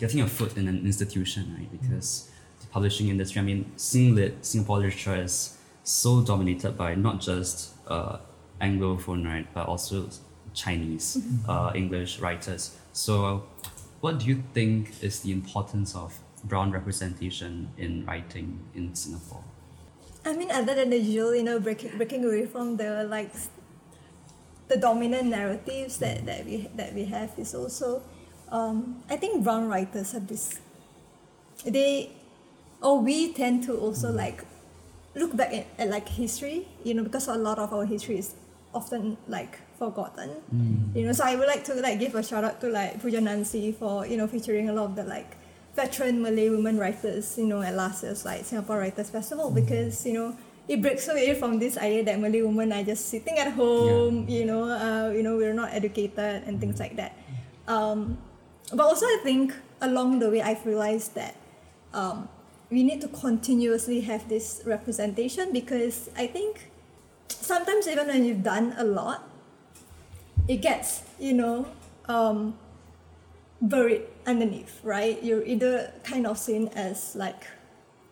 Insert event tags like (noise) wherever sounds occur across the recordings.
getting a foot in an institution, right? Because the publishing industry, I mean, Singlit, Singapore literature is so dominated by not just uh, Anglophone, right, but also Chinese, uh, English writers. So, what do you think is the importance of brown representation in writing in Singapore? I mean, other than the usual, you know, breaking breaking away from the like the dominant narratives that, that we that we have is also, um, I think brown writers have this. They, or we tend to also like, look back at, at like history, you know, because a lot of our history is often like forgotten. You know, so I would like to like give a shout out to like Pooja Nansi for you know featuring a lot of the like veteran Malay women writers, you know, at last year's like Singapore Writers Festival because you know it breaks away from this idea that Malay women are just sitting at home, you know, uh, you know, we're not educated and things like that. Um, but also I think along the way I've realized that um, we need to continuously have this representation because I think sometimes even when you've done a lot, it gets, you know, um, buried underneath, right? You're either kind of seen as like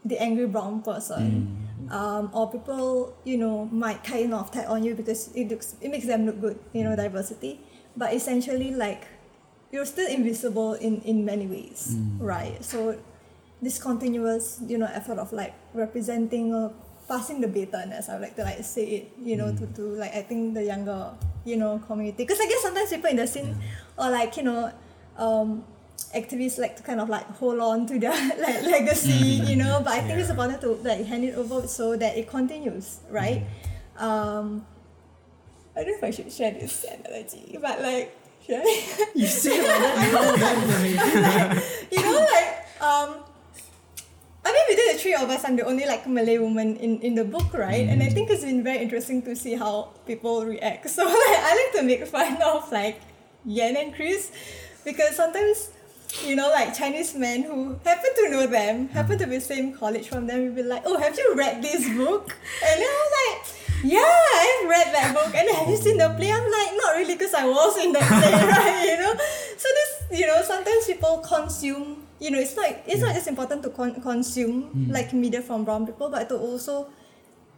the angry brown person, um, or people, you know, might kind of tag on you because it looks it makes them look good, you know, diversity. But essentially, like you're still invisible in in many ways, right? So this continuous, you know, effort of like representing or passing the baton, as I like to like say it, you know, to, to like I think the younger, you know, community. Because I guess sometimes people in the scene or like you know, um, activists like to kind of like hold on to their (laughs) like legacy, you know. But I think it's important to like hand it over so that it continues, right? Um, I don't know if I should share this analogy, but like, I? You like that, you know that. (laughs) you know, like um, I mean, between the three of us, I'm the only like Malay woman in, in the book, right? And I think it's been very interesting to see how people react. (laughs) So like, I like to make fun of like Yan and Chris because sometimes, you know, like Chinese men who happen to know them, happen to be same college from them, will be like, "Oh, have you read this book?" And then I'm like. Yeah, I've read that book. And have you seen the play? I'm like, not really, because I was in the play, (laughs) right? You know, so this, you know, sometimes people consume. You know, it's not it's not just important to con- consume hmm. like media from brown people, but to also,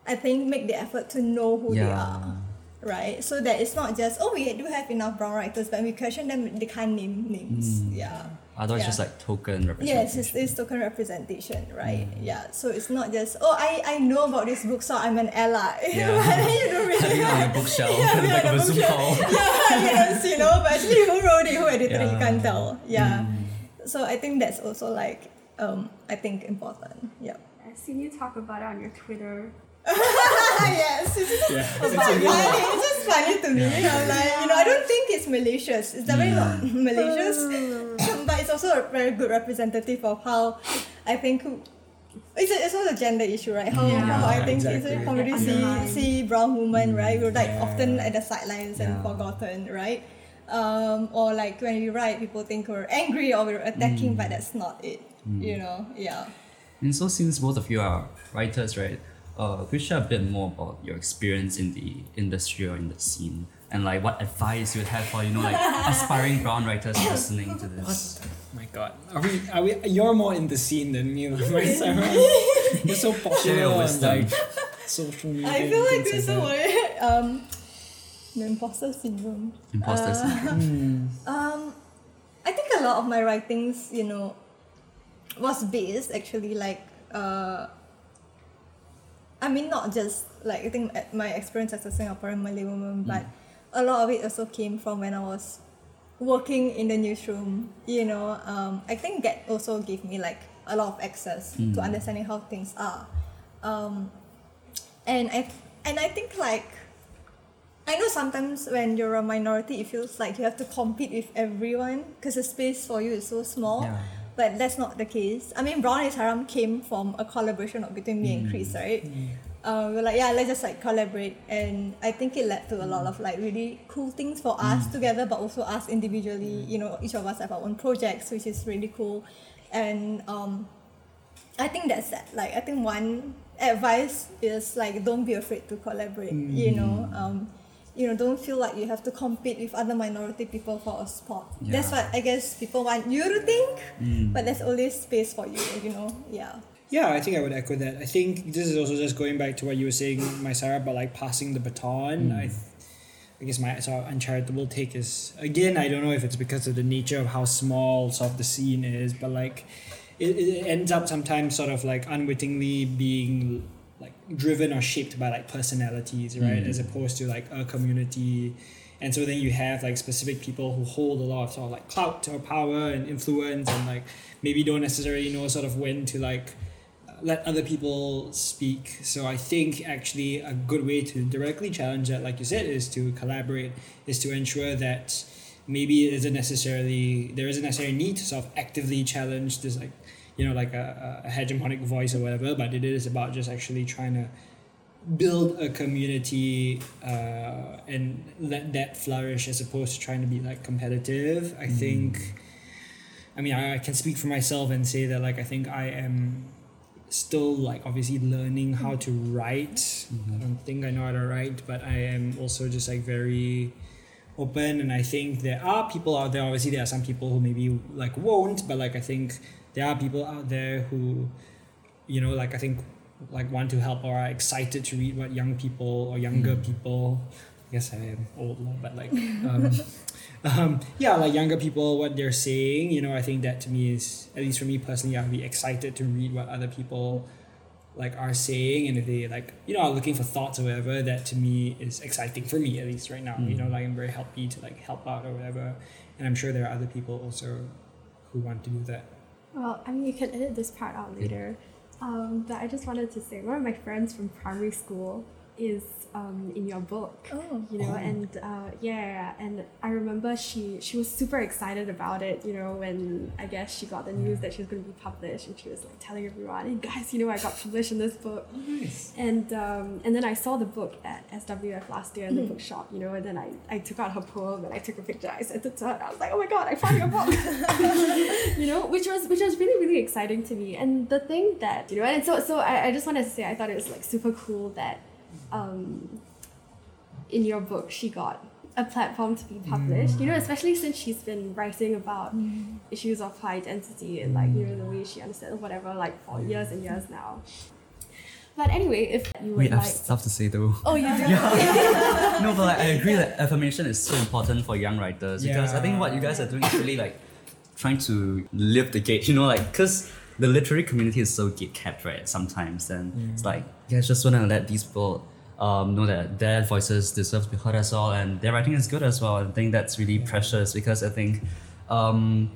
I think, make the effort to know who they are, right? So that it's not just oh, we do have enough brown writers, but we question them, they can't name names. Hmm. Yeah. Otherwise, Yeah. just like token representation. Yes, it's, it's token representation, right? Yeah. So it's not just oh I, I know about this book, so I'm an ally. (laughs) Yeah. but then you don't (laughs) really Having on your bookshelf (laughs) Yeah, at the yeah, a Zoom call. yeah, yes, you know, but actually who wrote it, who edited it, you can't tell. Yeah. So I think that's also like um I think important. Yeah. I've seen you talk about it on your Twitter. yes, it's just Yeah. funny. It's just funny to me. I'm like, you know, I don't think it's malicious. It's definitely not malicious, but it's also a very good representative of how I think it's, a, it's also a gender issue, right? How, Yeah. how I think Exactly. it's a community see, see brown women, right? We're like Yeah. often at the sidelines and forgotten, right? Um, or like when we write, people think we're angry or we're attacking, but that's not it. You know, yeah. And so, since both of you are writers, right? Uh, could you share a bit more about your experience in the industry or in the scene, and like what advice you would have for you know like (laughs) aspiring brown writers listening to this? What? My God, are we? Are we? You're more in the scene than me, (laughs) right, Sarah? (laughs) You're so popular your on wisdom. like social media. I feel like things this is that. what um, the imposter syndrome. Imposter Uh, syndrome. Um, I think a lot of my writings, you know, was based actually like uh, I mean not just like I think at my experience as a Singaporean Malay woman, but a lot of it also came from when I was working in the newsroom. You know, um, I think that also gave me like a lot of access to understanding how things are. Um, and I and I think like I know sometimes when you're a minority, it feels like you have to compete with everyone because the space for you is so small. Yeah. But that's not the case. I mean, Brown is Haram came from a collaboration between me and Chris, right? Uh, we're like, yeah, let's just like collaborate, and I think it led to a lot of like really cool things for us together, but also us individually. You know, each of us have our own projects, which is really cool, and um, I think that's that. Like, I think one advice is like don't be afraid to collaborate. You know, um, you know don't feel like you have to compete with other minority people for a spot. That's what i guess people want you to think Mm. but there's always space for you you know? Yeah Yeah, I think I would echo that. I think this is also just going back to what you were saying, Mysara, about like passing the baton. I, th- I guess my sort of uncharitable take is again, I don't know if it's because of the nature of how small sort of the scene is, but like it, it ends up sometimes sort of like unwittingly being like driven or shaped by like personalities, right? Mm. As opposed to like a community. And so then you have like specific people who hold a lot of sort of like clout or power and influence and like maybe don't necessarily know sort of when to like let other people speak. So I think actually a good way to directly challenge that, like you said, is to collaborate, is to ensure that maybe it isn't necessarily there isn't necessarily need to sort of actively challenge this like you know like a, a hegemonic voice or whatever, but it is about just actually trying to build a community uh, and let that flourish as opposed to trying to be like competitive. I think I mean I, I can speak for myself and say that like I think I am still like obviously learning how to write. I don't think I know how to write, but I am also just like very open and I think there are people out there obviously there are some people who maybe like won't but like I think there are people out there who you know like I think like want to help or are excited to read what young people or younger people I guess I am old but like (laughs) um, um, yeah like younger people what they're saying you know I think that to me is at least for me personally I'd be excited to read what other people like are saying. And if they like you know are looking for thoughts or whatever that to me is exciting for me at least right now. You know like I'm very happy to like help out or whatever. And I'm sure there are other people also who want to do that. Well, I mean, you can edit this part out later. Um, but I just wanted to say one of my friends from primary school is um, in your book. Oh. You know, Oh. and uh, yeah, yeah, and I remember she she was super excited about it. You know, when I guess she got the news that she was going to be published, and she was like telling everyone, "Hey guys, you know, I got published in this book." nice And um, and then I saw the book at SWF last year in the bookshop, you know, and then I, I took out her poem and I took a picture. I sent it to her. And I was like, oh my god, I found your book, (laughs) (laughs) you know, which was which was really really exciting to me. And the thing that you know, and so so I, I just wanted to say I thought it was like super cool that um, in your book she got a platform to be published. You know, especially since she's been writing about issues of her identity and like you know the way she understands whatever like for years and years now. But anyway, if you would Wait, I have like, stuff to say though. oh you do. (laughs) no, but like, I agree that affirmation is so important for young writers because I think what you guys are doing is really like trying to lift the gate. You know, like because the literary community is so gate kept, right? Sometimes, and it's like you guys just want to let these people um, know that their voices deserve to be heard as well, and their writing is good as well. I think that's really precious because I think. Um,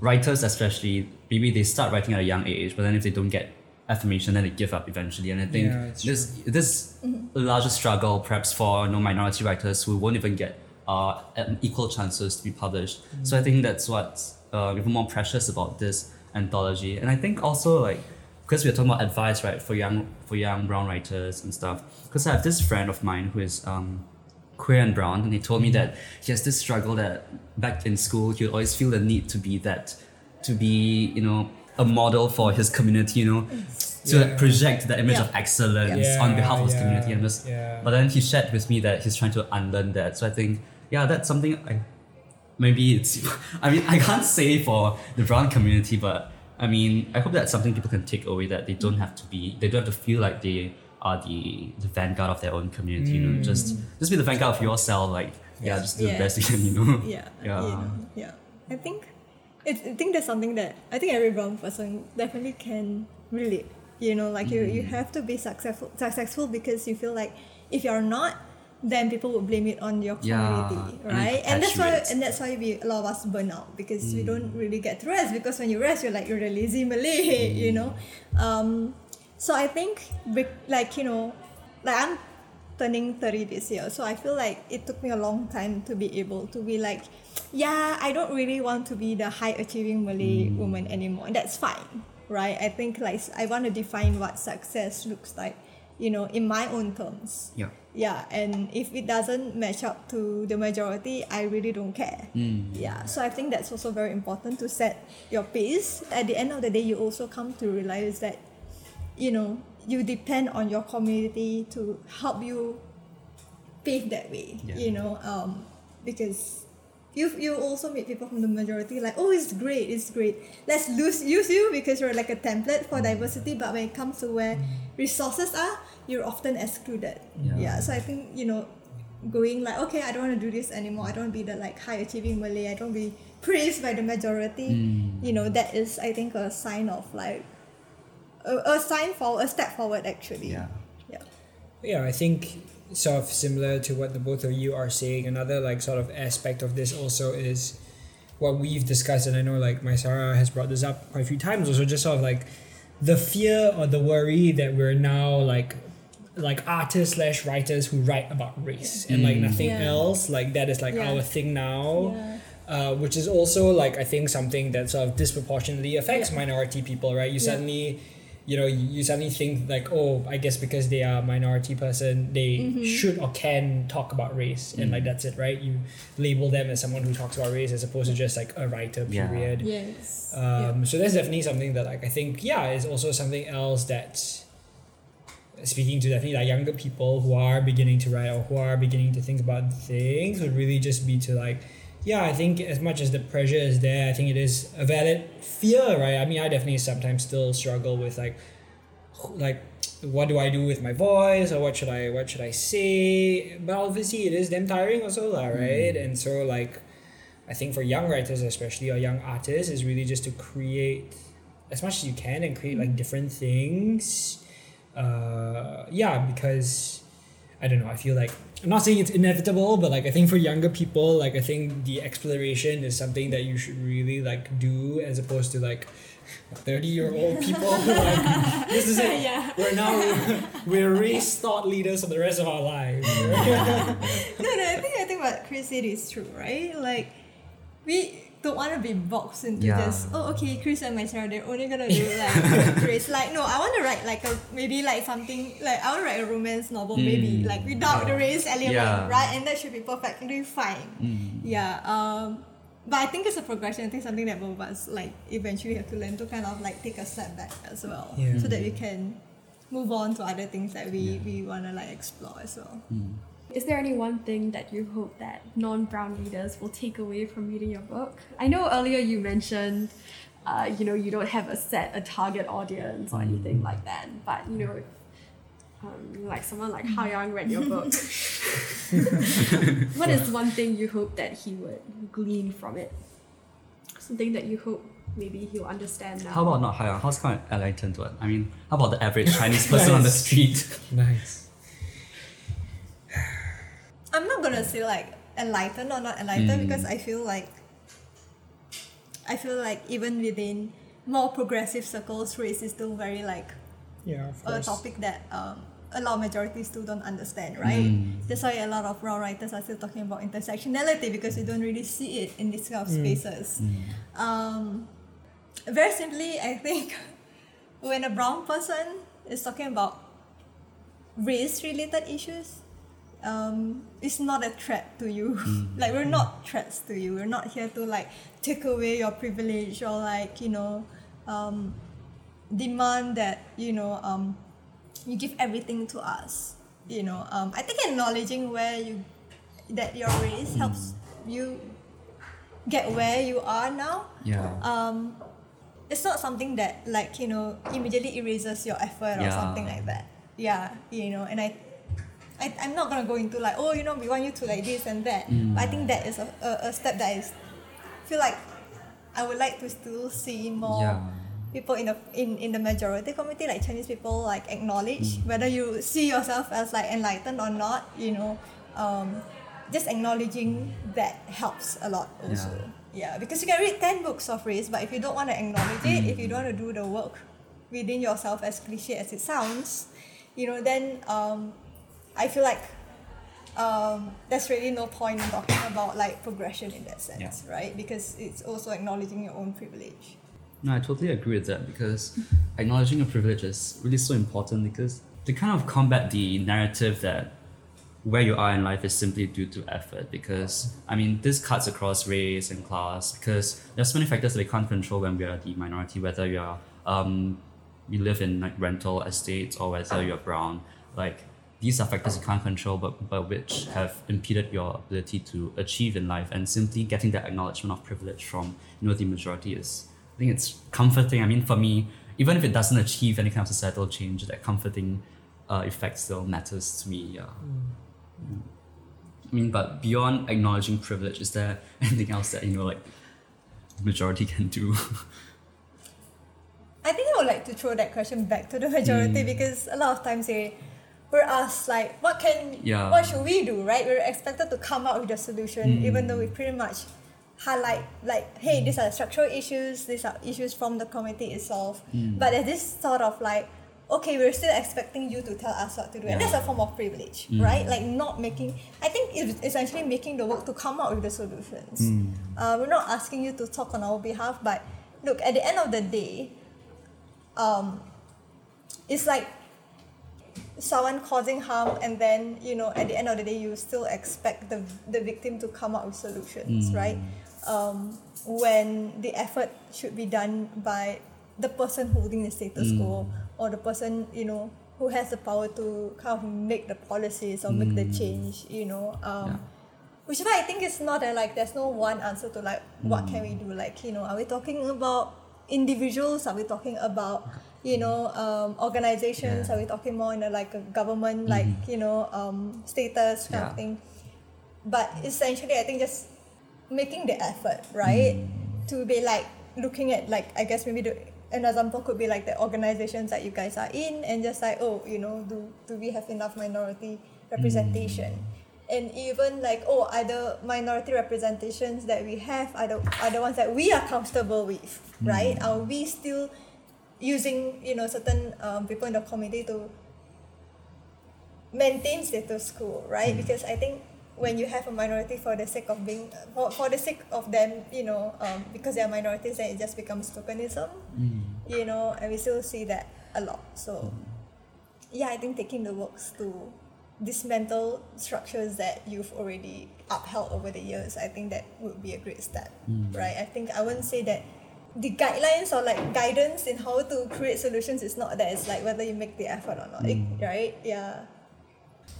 writers especially maybe they start writing at a young age but then if they don't get affirmation then they give up eventually. And i think Yeah, it's this this a larger struggle perhaps for you know, minority writers who won't even get uh, equal chances to be published. So i think that's what's uh, even more precious about this anthology and i think also like because we're talking about advice right for young for young brown writers and stuff because i have this friend of mine who is um, queer and brown and he told me that he has this struggle that back in school he would always feel the need to be that to be you know a model for his community you know to Yeah. project the image Yeah. of excellence Yeah, on behalf of his community and just yeah. but then he shared with me that he's trying to unlearn that so i think yeah that's something i maybe it's (laughs) i mean i can't say for the brown community but i mean i hope that's something people can take away that they don't have to be they don't have to feel like they are the, the vanguard of their own community you know? Just just be the vanguard of yourself like yeah just do the best you can you know? (laughs) (laughs) Yeah. Yeah. you know, yeah. I think it, i think that's something that i think every brown person definitely can relate you know? Like you you Mm. have to be successful successful because you feel like if you're not then people will blame it on your community and right and that's why and that's why we a lot of us burn out because we Mm. don't really get to rest because when you rest you're like you're a lazy malay (laughs) you Mm. know um so i think like you know like i'm turning 30 this year so i feel like it took me a long time to be able to be like yeah i don't really want to be the high achieving malay Mm. woman anymore and that's fine right i think like i want to define what success looks like you know in my own terms yeah yeah and if it doesn't match up to the majority i really don't care Mm. yeah so i think that's also very important to set your pace at the end of the day you also come to realize that you know you depend on your community to help you paved that way. Yeah. You know, um, because you you also meet people from the majority like, oh, it's great, it's great. Let's lose use you because you're like a template for diversity. But when it comes to where resources are, you're often excluded. Yeah. yeah so I think you know going like okay I don't want to do this anymore I don't want to be the like high achieving Malay I don't want to be praised by the majority Mm. you know that is I think a sign of like a, a sign for a step forward actually Yeah. yeah Yeah, I think sort of similar to what the both of you are saying. Another like sort of aspect of this also is what we've discussed, and I know like Mysara has brought this up quite a few times. Also, just sort of like the fear or the worry that we're now like like artists slash writers who write about race and like Mm. nothing Yeah. else. Like that is like Yeah. our thing now. yeah uh, which is also like I think something that sort of disproportionately affects Yeah. minority people, right? You Yeah. suddenly, you know, you suddenly think like, oh, I guess because they are a minority person, they Mm-hmm. should or can talk about race, and like that's it, right? You label them as someone who talks about race as opposed to just like a writer, Yeah. period. yes Um, So that's definitely something that like I think yeah is also something else that speaking to definitely like younger people who are beginning to write or who are beginning to think about things would really just be to like yeah I think as much as the pressure is there I think it is a valid fear right? I mean I definitely sometimes still struggle with like like what do I do with my voice or what should I what should I say? But obviously it is damn tiring also lah, right? And so like I think for young writers especially or young artists is really just to create as much as you can and create like different things. Uh yeah because I don't know I feel like I'm not saying it's inevitable but like I think for younger people like I think the exploration is something that you should really like do as opposed to like 30 year old people who (laughs) like this is it (laughs) yeah. we're now (laughs) we're race thought leaders for the rest of our lives no, no, I think I think what Chris said is true, right? Like we don't want to be boxed into Yeah. just oh okay, Chris and myself they're only gonna do like (laughs) race. Like no, I want to write like a maybe like something like I want to write a romance novel maybe Mm. like without the race element, Yeah. right? And that should be perfectly fine. Mm. Yeah. Um. But I think it's a progression. I think something that both of us like eventually have to learn to kind of like take a step back as well, Yeah. so that we can move on to other things that we, we wanna like explore as well. Is there any one thing that you hope that non-brown readers will take away from reading your book? I know earlier you mentioned, uh, you know, you don't have a set, a target audience or anything like that. But you know, um, like someone like How Young read your book, (laughs) what is one thing you hope that he would glean from it? Something that you hope maybe he'll understand now. How about not higher? How's kind of enlightened one? I mean, how about the average Chinese person on the street? nice I'm not gonna say like enlightened or not enlightened Mm. because I feel like I feel like even within more progressive circles, race is still very like yeah a topic that um, a lot of majority still don't understand, right? Mm. That's why a lot of raw writers are still talking about intersectionality because you don't really see it in these kind of spaces. Um, very simply, I think (laughs) when a brown person is talking about race-related issues, um, it's not a threat to you. (laughs) like we're not threats to you. We're not here to like take away your privilege or like you know um, demand that you know um, you give everything to us. You know, um, I think acknowledging where you that your race helps you get where you are now Yeah. um, it's not something that like you know immediately erases your effort or something like that. Yeah, you know, and I, I I'm not gonna go into like oh you know we want you to like this and that. Mm. But I think that is a, a, a step that is feel like I would like to still see more Yeah. people in the in, in the majority community like Chinese people like acknowledge Mm. whether you see yourself as like enlightened or not. You know, um, just acknowledging that helps a lot also. Yeah, because you can read 10 books of race, but if you don't want to acknowledge it, if you don't want to do the work within yourself, as cliche as it sounds, you know, then um, I feel like um, there's really no point in talking about like progression in that sense, right? Because it's also acknowledging your own privilege. No, I totally agree with that because acknowledging your privilege is really so important because to kind of combat the narrative that where you are in life is simply due to effort because I mean this cuts across race and class because there's so many factors that we can't control when we are the minority whether you are um you live in like rental estates or whether you're brown like these are factors you can't control, but, but which have impeded your ability to achieve in life. And simply getting that acknowledgement of privilege from you know the majority is, I think it's comforting. I mean, for me, even if it doesn't achieve any kind of societal change, that comforting uh, effect still matters to me. Yeah. Mm. I mean, but beyond acknowledging privilege, is there (laughs) anything else that you know, like, majority can do? I think I would like to throw that question back to the majority Mm. because a lot of times they we're asked like what can Yeah. what should we do right we're expected to come up with a solution Mm. even though we pretty much highlight like hey these are structural issues these are issues from the committee itself Mm. but there's this sort of like okay we're still expecting you to tell us what to do and Yeah. that's a form of privilege Mm. right like not making i think it's essentially making the work to come up with the solutions Mm. uh, we're not asking you to talk on our behalf but look at the end of the day um, it's like someone causing harm and then you know at the end of the day you still expect the, the victim to come up with solutions Mm. right um, when the effort should be done by the person holding the status Mm. quo or the person you know who has the power to kind of make the policies or make the Mm. change you know um, Yeah. which is why I think it's not that like there's no one answer to like what can we do like you know are we talking about individuals are we talking about you know um, organizations? Yeah. are we talking more in a like a government like you know um, status kind of thing? But essentially I think just making the effort right to be like looking at like I guess maybe the an example could be like the organizations that you guys are in and just like oh you know do do we have enough minority representation and even like oh are the minority representations that we have are the, are the ones that we are comfortable with right? Are we still using you know certain um, people in the community to maintain status quo right? Because i think when you have a minority for the sake of being for, for the sake of them you know um, because they are minorities then it just becomes tokenism you know and we still see that a lot. So yeah i think taking the works to dismantle structures that you've already upheld over the years i think that would be a great step hmm. right? I think i wouldn't say that the guidelines or like guidance in how to create solutions is not that it's like whether you make the effort or not it- right? Yeah.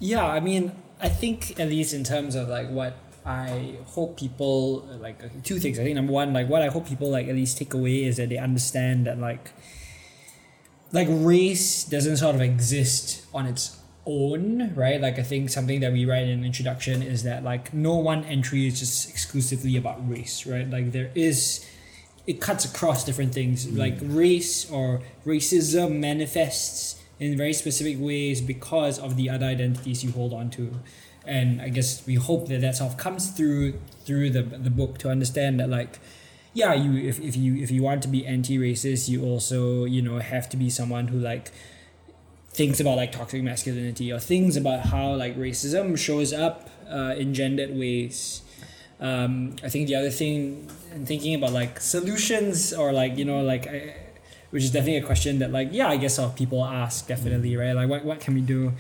Yeah, I mean, I think at least in terms of like what I hope people like two things. I think number one, like what I hope people like at least take away is that they understand that like like race doesn't sort of exist on its own, right? Like I think something that we write in an introduction is that like no one entry is just exclusively about race, right? Like there is it cuts across different things. Mm. Like race or racism manifests in very specific ways because of the other identities you hold on to. And I guess we hope that that sort of comes through through the the book to understand that like yeah, you if, if you if you want to be anti-racist, you also you know have to be someone who like thinks about like toxic masculinity or things about how like racism shows up uh, in gendered ways. Um, I think the other thing, and thinking about like solutions or like you know like, I, which is definitely a question that like yeah I guess of people ask definitely right like what what can we do?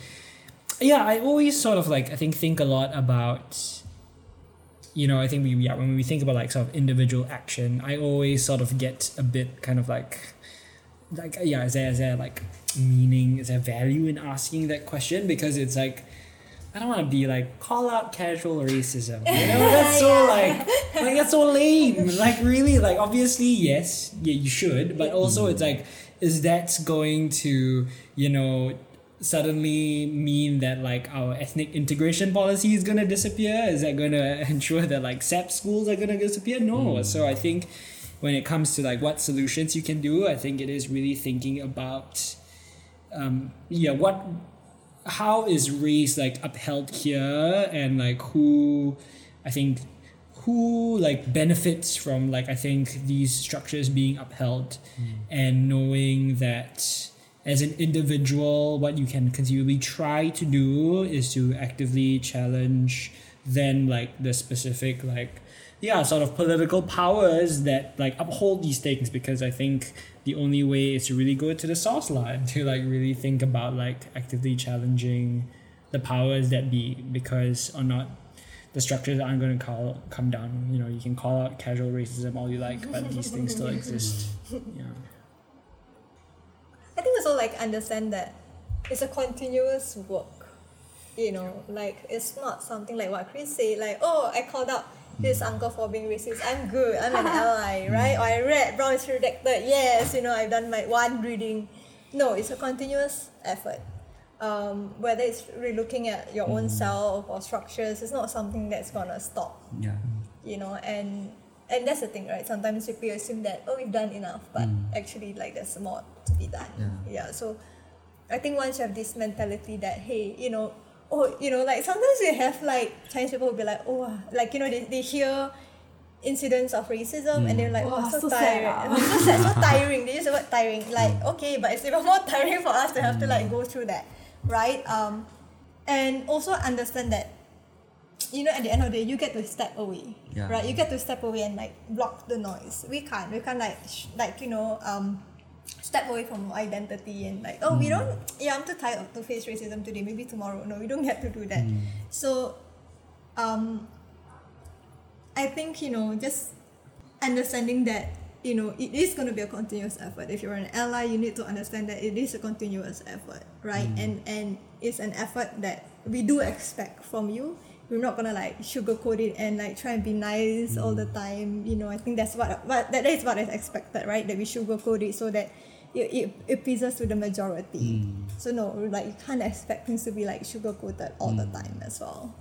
Yeah, I always sort of like I think think a lot about you know, I think we yeah, when we think about like sort of individual action, I always sort of get a bit kind of like like yeah, is there is there like meaning, is there value in asking that question? Because it's like I don't want to be like call out casual racism. You know, (laughs) that's so like like that's so lame. Like really, like obviously yes, yeah, you should, but also it's like is that going to you know suddenly mean that like our ethnic integration policy is gonna disappear? Is that gonna (laughs) ensure that like SAP schools are gonna disappear? No. Hmm. So I think when it comes to like what solutions you can do, I think it is really thinking about um yeah what how is race like upheld here and like who I think who like benefits from like I think these structures being upheld and knowing that as an individual what you can conceivably try to do is to actively challenge then like the specific like yeah sort of political powers that like uphold these things because I think the only way is to really go to the source line (laughs) to like really think about like actively challenging the powers that be because or not the structures aren't going to call come down. You know you can call out casual racism all you like but these things still exist. (laughs) Yeah. I think also like understand that it's a continuous work, you know like it's not something like what chris said like oh i called out this uncle for being racist. I'm good. I'm an ally (laughs) right? Or i read brown is redacted yes you know i've done my one reading. No it's a continuous effort. Um, whether it's relooking at your own self or structures it's not something that's gonna stop. Yeah. you know and and that's the thing right? Sometimes we assume that oh we've done enough but Mm. actually like there's more to be done. Yeah. Yeah. so i think once you have this mentality that hey you know oh you know like sometimes we have like chinese people will be like oh ah," like you know they, they hear incidents of racism and they're like Wow, oh so, so sad tiring. ah." (laughs) so sad so (laughs) tiring. They use the word tiring. Like okay but it's even more (laughs) tiring for us to have to like go through that right? Um and also understand that you know at the end of the day you get to step away Yeah. right? You get to step away and like block the noise. We can't. We can't like sh- like you know um step away from identity and like oh we hmm. don't yeah i'm too tired to face racism today. Maybe tomorrow. No we don't get to do that. Hmm. So um i think you know just understanding that you know it is going to be a continuous effort. If you're an ally you need to understand that it is a continuous effort right? Hmm. And and it's an effort that we do expect from you we're not gonna like sugarcoat it and like try and be nice all the mm. time you know i think that's what what that is what is expected right? That we sugarcoat it so that it, it, it pleases to the majority. Mm. So no like you can't expect things to be like sugar coated all the mm. time as well